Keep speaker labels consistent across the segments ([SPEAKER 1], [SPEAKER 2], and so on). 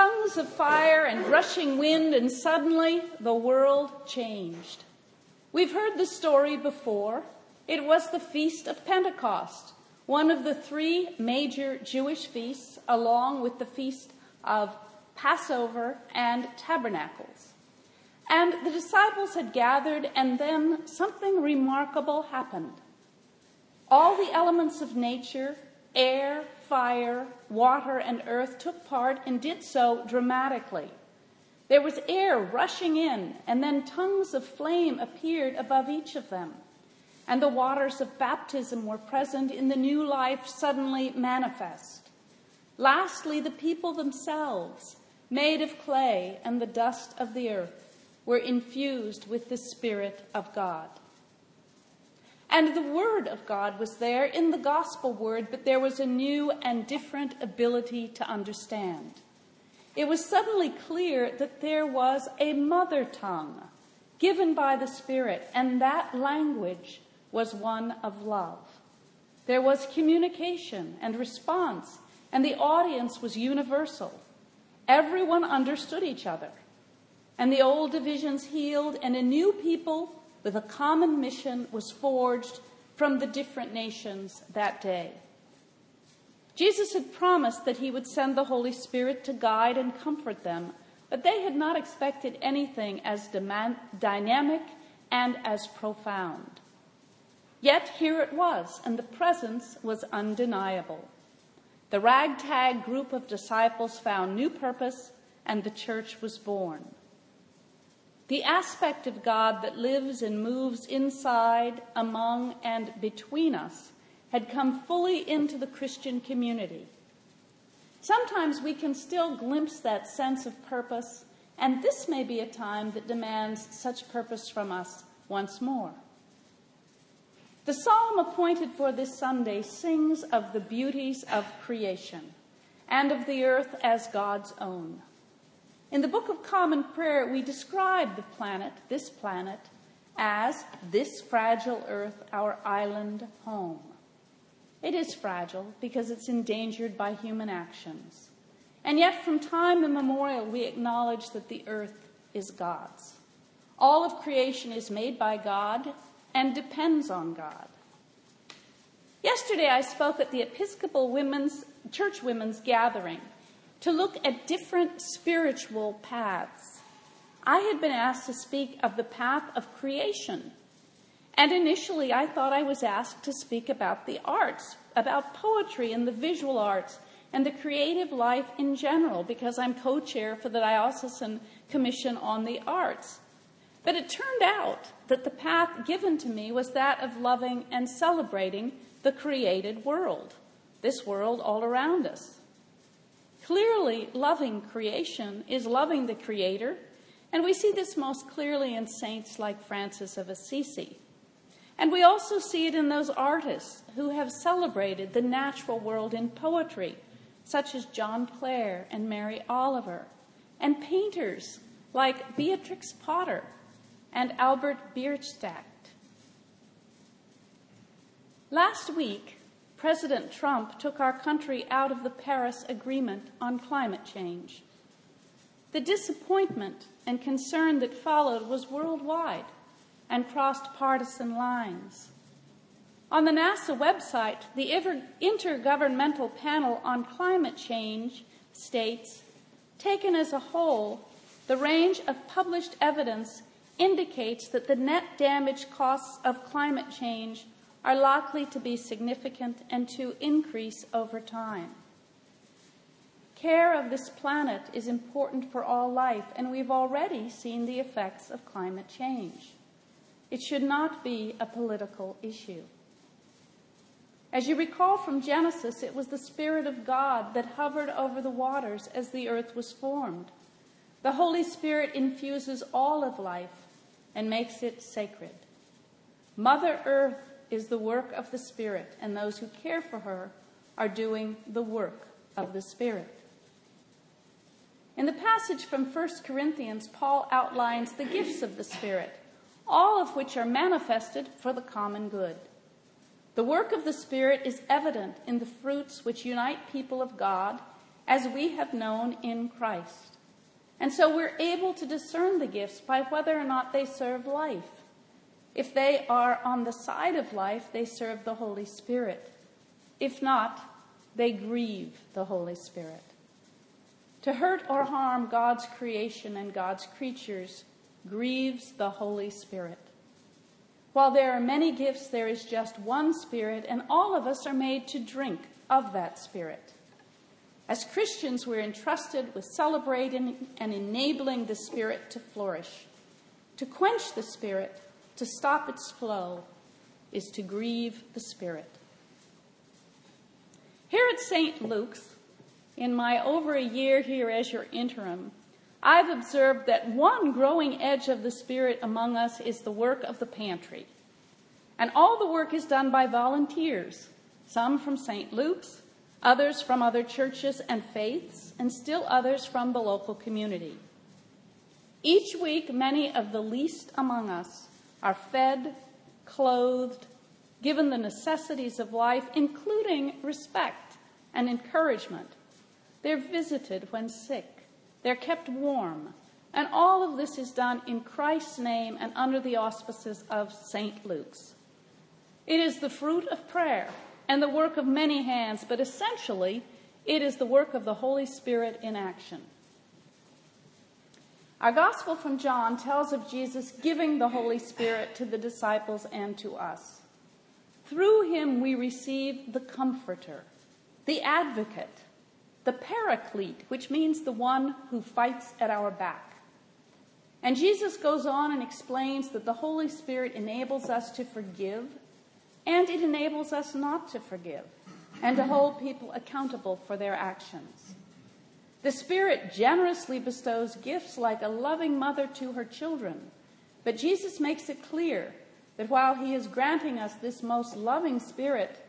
[SPEAKER 1] tongues of fire and rushing wind, and suddenly the world changed. We've heard the story before. It was the Feast of Pentecost, one of the three major Jewish feasts, along with the Feast of Passover and Tabernacles. And the disciples had gathered, and then something remarkable happened. All the elements of nature, air, fire, water, and earth took part and did so dramatically. There was air rushing in, and then tongues of flame appeared above each of them. And the waters of baptism were present in the new life suddenly manifest. Lastly, the people themselves, made of clay and the dust of the earth, were infused with the Spirit of God. And the Word of God was there in the gospel word, but there was a new and different ability to understand it was suddenly clear that there was a mother tongue given by the Spirit, and that language was one of love. There was communication and response, and the audience was universal. Everyone understood each other, and the old divisions healed, and a new people with a common mission was forged from the different nations that day. Jesus had promised that he would send the Holy Spirit to guide and comfort them, but they had not expected anything as demand, dynamic and as profound. Yet here it was, and the presence was undeniable. The ragtag group of disciples found new purpose, and the church was born. The aspect of God that lives and moves inside, among, and between us had come fully into the Christian community. Sometimes we can still glimpse that sense of purpose, and this may be a time that demands such purpose from us once more. The psalm appointed for this Sunday sings of the beauties of creation and of the earth as God's own. In the Book of Common Prayer, we describe the planet, this planet, as this fragile earth, our island home. It is fragile because it's endangered by human actions. And yet, from time immemorial, we acknowledge that the earth is God's. All of creation is made by God and depends on God. Yesterday, I spoke at the Episcopal Women's Church Women's Gathering to look at different spiritual paths. I had been asked to speak of the path of creation and initially, I thought I was asked to speak about the arts, about poetry and the visual arts, and the creative life in general, because I'm co chair for the Diocesan Commission on the Arts. But it turned out that the path given to me was that of loving and celebrating the created world, this world all around us. Clearly, loving creation is loving the Creator, and we see this most clearly in saints like Francis of Assisi. And we also see it in those artists who have celebrated the natural world in poetry, such as John Clare and Mary Oliver, and painters like Beatrix Potter and Albert Bierstadt. Last week, President Trump took our country out of the Paris Agreement on climate change. The disappointment and concern that followed was worldwide and crossed partisan lines. On the NASA website, the Intergovernmental Panel on Climate Change states taken as a whole, the range of published evidence indicates that the net damage costs of climate change are likely to be significant and to increase over time. Care of this planet is important for all life, and we've already seen the effects of climate change. It should not be a political issue. As you recall from Genesis, it was the Spirit of God that hovered over the waters as the earth was formed. The Holy Spirit infuses all of life and makes it sacred. Mother Earth is the work of the Spirit, and those who care for her are doing the work of the Spirit. In the passage from 1 Corinthians, Paul outlines the gifts of the Spirit all of which are manifested for the common good. The work of the Spirit is evident in the fruits which unite people of God as we have known in Christ. And so we're able to discern the gifts by whether or not they serve life. If they are on the side of life, they serve the Holy Spirit. If not, they grieve the Holy Spirit. To hurt or harm God's creation and God's creatures grieves the Holy Spirit. While there are many gifts, there is just one Spirit, and all of us are made to drink of that Spirit. As Christians, we're entrusted with celebrating and enabling the Spirit to flourish. To quench the Spirit, to stop its flow, is to grieve the Spirit. Here at St. Luke's, in my over a year here as your interim, I've observed that one growing edge of the Spirit among us is the work of the pantry. And all the work is done by volunteers, some from St. Luke's, others from other churches and faiths, and still others from the local community. Each week, many of the least among us are fed, clothed, given the necessities of life, including respect and encouragement. They're visited when sick, they're kept warm, and all of this is done in Christ's name and under the auspices of St. Luke's. It is the fruit of prayer and the work of many hands, but essentially, it is the work of the Holy Spirit in action. Our gospel from John tells of Jesus giving the Holy Spirit to the disciples and to us. Through him, we receive the Comforter, the Advocate, the Paraclete, which means the one who fights at our back. And Jesus goes on and explains that the Holy Spirit enables us to forgive and it enables us not to forgive and to hold people accountable for their actions. The Spirit generously bestows gifts like a loving mother to her children, but Jesus makes it clear that while he is granting us this most loving spirit,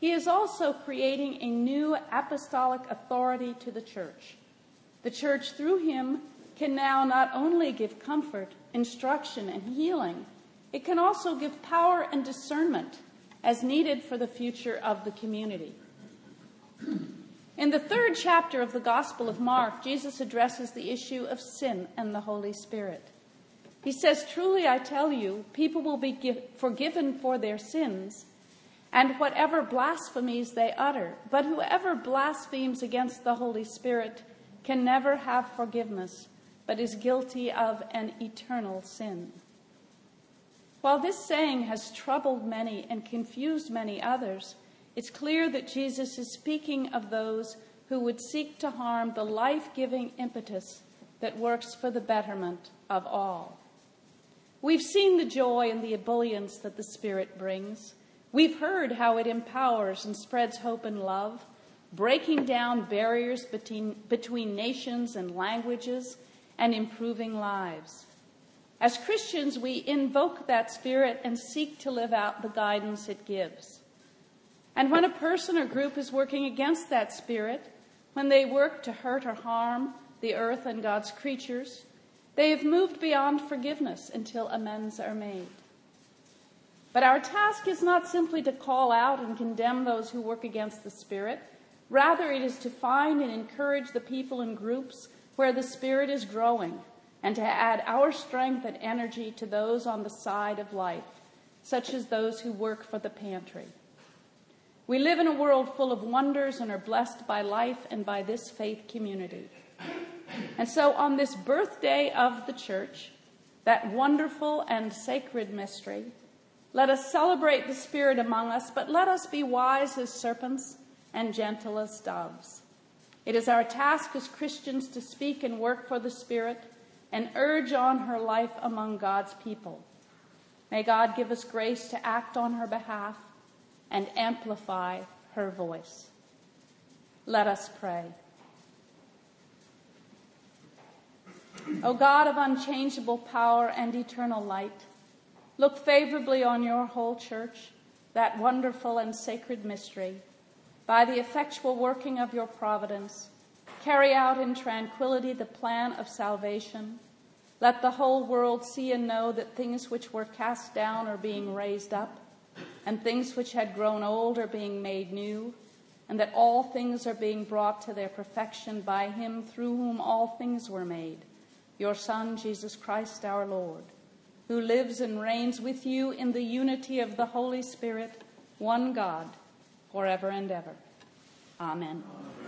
[SPEAKER 1] he is also creating a new apostolic authority to the church. The church, through him, can now not only give comfort, instruction, and healing, it can also give power and discernment as needed for the future of the community. In the third chapter of the Gospel of Mark, Jesus addresses the issue of sin and the Holy Spirit. He says, Truly I tell you, people will be forgiven for their sins and whatever blasphemies they utter. But whoever blasphemes against the Holy Spirit can never have forgiveness, but is guilty of an eternal sin. While this saying has troubled many and confused many others, it's clear that Jesus is speaking of those who would seek to harm the life giving impetus that works for the betterment of all. We've seen the joy and the ebullience that the Spirit brings. We've heard how it empowers and spreads hope and love, breaking down barriers between, between nations and languages and improving lives. As Christians, we invoke that Spirit and seek to live out the guidance it gives. And when a person or group is working against that Spirit, when they work to hurt or harm the earth and God's creatures, they have moved beyond forgiveness until amends are made. But our task is not simply to call out and condemn those who work against the Spirit. Rather, it is to find and encourage the people and groups where the Spirit is growing and to add our strength and energy to those on the side of life, such as those who work for the pantry. We live in a world full of wonders and are blessed by life and by this faith community. And so, on this birthday of the church, that wonderful and sacred mystery, let us celebrate the Spirit among us, but let us be wise as serpents and gentle as doves. It is our task as Christians to speak and work for the Spirit and urge on her life among God's people. May God give us grace to act on her behalf and amplify her voice. Let us pray. O God of unchangeable power and eternal light, look favorably on your whole church, that wonderful and sacred mystery. By the effectual working of your providence, carry out in tranquility the plan of salvation. Let the whole world see and know that things which were cast down are being raised up, and things which had grown old are being made new, and that all things are being brought to their perfection by him through whom all things were made, your Son, Jesus Christ our Lord, who lives and reigns with you in the unity of the Holy Spirit, one God, forever and ever. Amen. Amen.